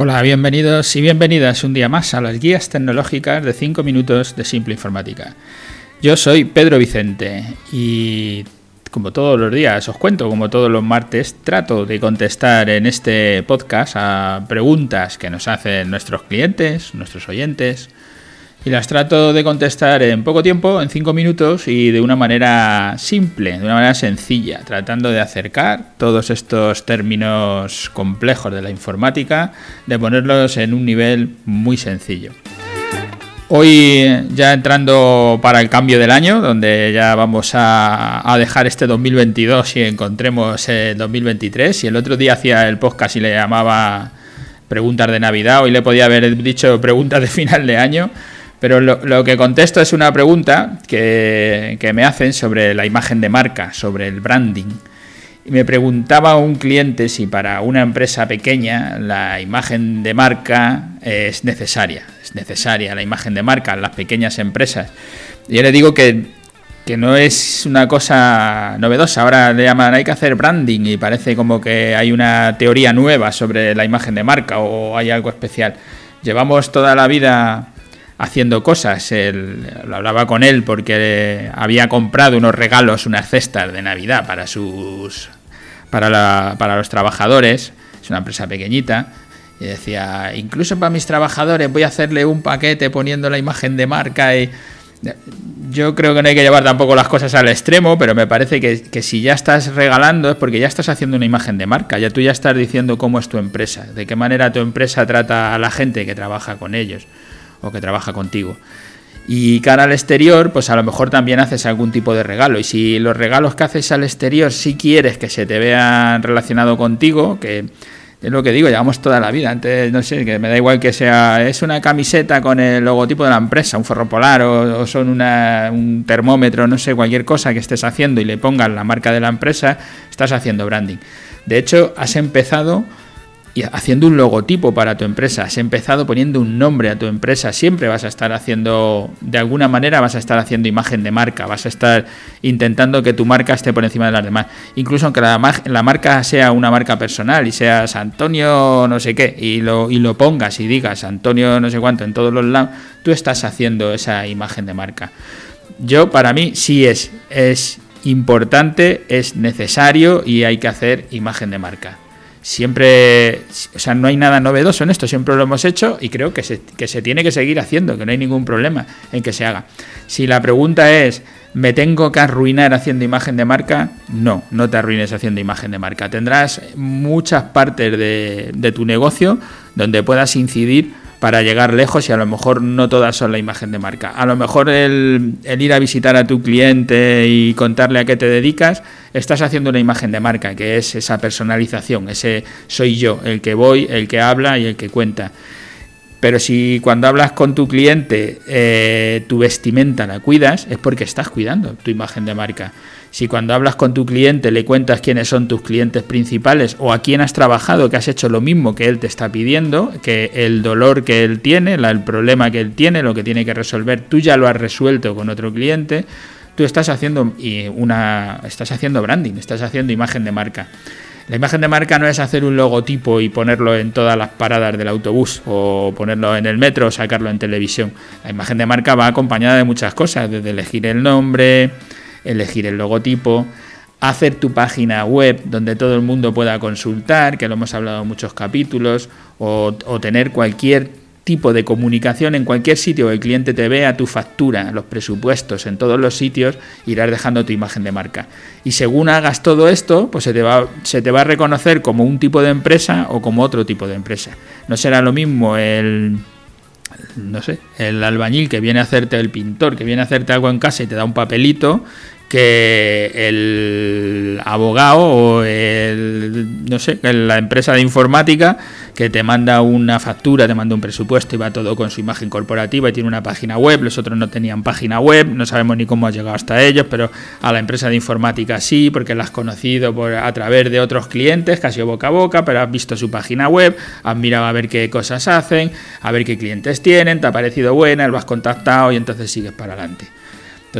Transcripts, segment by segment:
Hola, bienvenidos y bienvenidas un día más a las guías tecnológicas de 5 minutos de Simple Informática. Yo soy Pedro Vicente y como todos los días os cuento, como todos los martes, trato de contestar en este podcast a preguntas que nos hacen nuestros clientes, nuestros oyentes, y las trato de contestar en poco tiempo, en cinco minutos y de una manera simple, de una manera sencilla, tratando de acercar todos estos términos complejos de la informática, de ponerlos en un nivel muy sencillo. Hoy ya entrando para el cambio del año, donde ya vamos a, dejar este 2022 y encontremos el 2023. Y el otro día hacía el podcast y le llamaba preguntas de Navidad, hoy le podía haber dicho preguntas de final de año. Pero lo, que contesto es una pregunta que, me hacen sobre la imagen de marca, sobre el branding. Y me preguntaba un cliente si para una empresa pequeña la imagen de marca es necesaria. Es necesaria la imagen de marca en las pequeñas empresas. Yo le digo que, que no es una cosa novedosa. Ahora le llaman hay que hacer branding y parece como que hay una teoría nueva sobre la imagen de marca o hay algo especial. Llevamos toda la vida haciendo cosas. lo hablaba con él porque había comprado unos regalos, unas cestas de Navidad para sus para, para los trabajadores. Es una empresa pequeñita. Y decía, incluso para mis trabajadores voy a hacerle un paquete poniendo la imagen de marca y yo creo que no hay que llevar tampoco las cosas al extremo, pero me parece que, que, si ya estás regalando es porque ya estás haciendo una imagen de marca, ya tú ya estás diciendo cómo es tu empresa, de qué manera tu empresa trata a la gente que trabaja con ellos o que trabaja contigo. Y cara al exterior, pues a lo mejor también haces algún tipo de regalo. Y si los regalos que haces al exterior si quieres que se te vean relacionado contigo, que es lo que digo, llevamos toda la vida. Antes, no sé, que me da igual que sea, es una camiseta con el logotipo de la empresa, un forro polar o, son un termómetro, no sé, cualquier cosa que estés haciendo y le pongas la marca de la empresa, estás haciendo branding. De hecho, has empezado haciendo un logotipo para tu empresa, has empezado poniendo un nombre a tu empresa, siempre vas a estar haciendo, de alguna manera vas a estar haciendo imagen de marca, vas a estar intentando que tu marca esté por encima de las demás. Incluso aunque la, la marca sea una marca personal y seas Antonio no sé qué, y lo, y lo pongas y digas Antonio no sé cuánto en todos los lados, tú estás haciendo esa imagen de marca. Yo, para mí, sí es, es importante, es necesario y hay que hacer imagen de marca siempre, o sea, no hay nada novedoso en esto, siempre lo hemos hecho y creo que se, que se tiene que seguir haciendo, que no hay ningún problema en que se haga. Si la pregunta es, ¿me tengo que arruinar haciendo imagen de marca? No, no te arruines haciendo imagen de marca. Tendrás muchas partes de, de tu negocio donde puedas incidir para llegar lejos y a lo mejor no todas son la imagen de marca. A lo mejor el, ir a visitar a tu cliente y contarle a qué te dedicas, estás haciendo una imagen de marca, que es esa personalización, ese soy yo, el que voy, el que habla y el que cuenta. Pero si cuando hablas con tu cliente eh, tu vestimenta la cuidas, es porque estás cuidando tu imagen de marca. Si cuando hablas con tu cliente le cuentas quiénes son tus clientes principales o a quién has trabajado, que has hecho lo mismo que él te está pidiendo, que el dolor que él tiene, el problema que él tiene, lo que tiene que resolver, tú ya lo has resuelto con otro cliente, tú estás haciendo una estás haciendo branding, estás haciendo imagen de marca. La imagen de marca no es hacer un logotipo y ponerlo en todas las paradas del autobús o ponerlo en el metro o sacarlo en televisión. La imagen de marca va acompañada de muchas cosas, desde elegir el nombre, elegir el logotipo, hacer tu página web donde todo el mundo pueda consultar, que lo hemos hablado en muchos capítulos, o, tener cualquier tipo de comunicación en cualquier sitio que el cliente te vea tu factura, los presupuestos, en todos los sitios, irás dejando tu imagen de marca. Y según hagas todo esto, pues se te va, se te va a reconocer como un tipo de empresa o como otro tipo de empresa. No será lo mismo el no sé, el albañil que viene a hacerte, el pintor que viene a hacerte algo en casa y te da un papelito, que el abogado o el, no sé, la empresa de informática que te manda una factura, te manda un presupuesto y va todo con su imagen corporativa y tiene una página web, los otros no tenían página web, no sabemos ni cómo ha llegado hasta ellos, pero a la empresa de informática sí, porque la has conocido por, a través de otros clientes, casi boca a boca, pero has visto su página web, has mirado a ver qué cosas hacen, a ver qué clientes tienen, te ha parecido buena, lo has contactado y entonces sigues para adelante.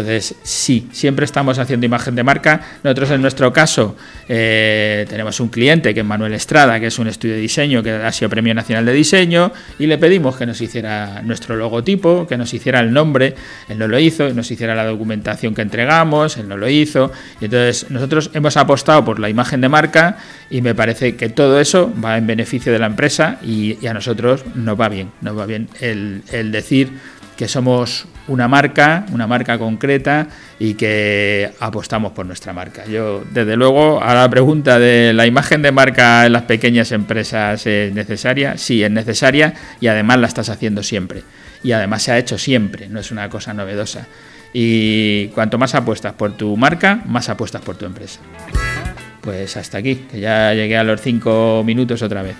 Entonces, sí, siempre estamos haciendo imagen de marca. Nosotros en nuestro caso eh, tenemos un cliente que es Manuel Estrada, que es un estudio de diseño que ha sido Premio Nacional de Diseño, y le pedimos que nos hiciera nuestro logotipo, que nos hiciera el nombre, él no lo hizo, nos hiciera la documentación que entregamos, él no lo hizo. Y entonces nosotros hemos apostado por la imagen de marca y me parece que todo eso va en beneficio de la empresa y, a nosotros nos va bien, nos va bien el, el decir que somos una marca, una marca concreta y que apostamos por nuestra marca. Yo, desde luego, a la pregunta de la imagen de marca en las pequeñas empresas es necesaria, sí, es necesaria y además la estás haciendo siempre. Y además se ha hecho siempre, no es una cosa novedosa. Y cuanto más apuestas por tu marca, más apuestas por tu empresa. Pues hasta aquí, que ya llegué a los cinco minutos otra vez.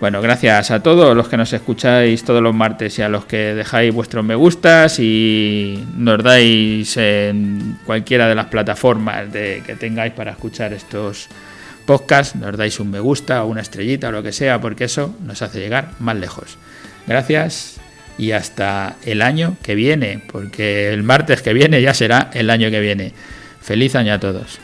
Bueno, gracias a todos los que nos escucháis todos los martes y a los que dejáis vuestros me gustas y nos dais en cualquiera de las plataformas de, que tengáis para escuchar estos podcasts, nos dais un me gusta o una estrellita o lo que sea, porque eso nos hace llegar más lejos. Gracias y hasta el año que viene, porque el martes que viene ya será el año que viene. Feliz año a todos.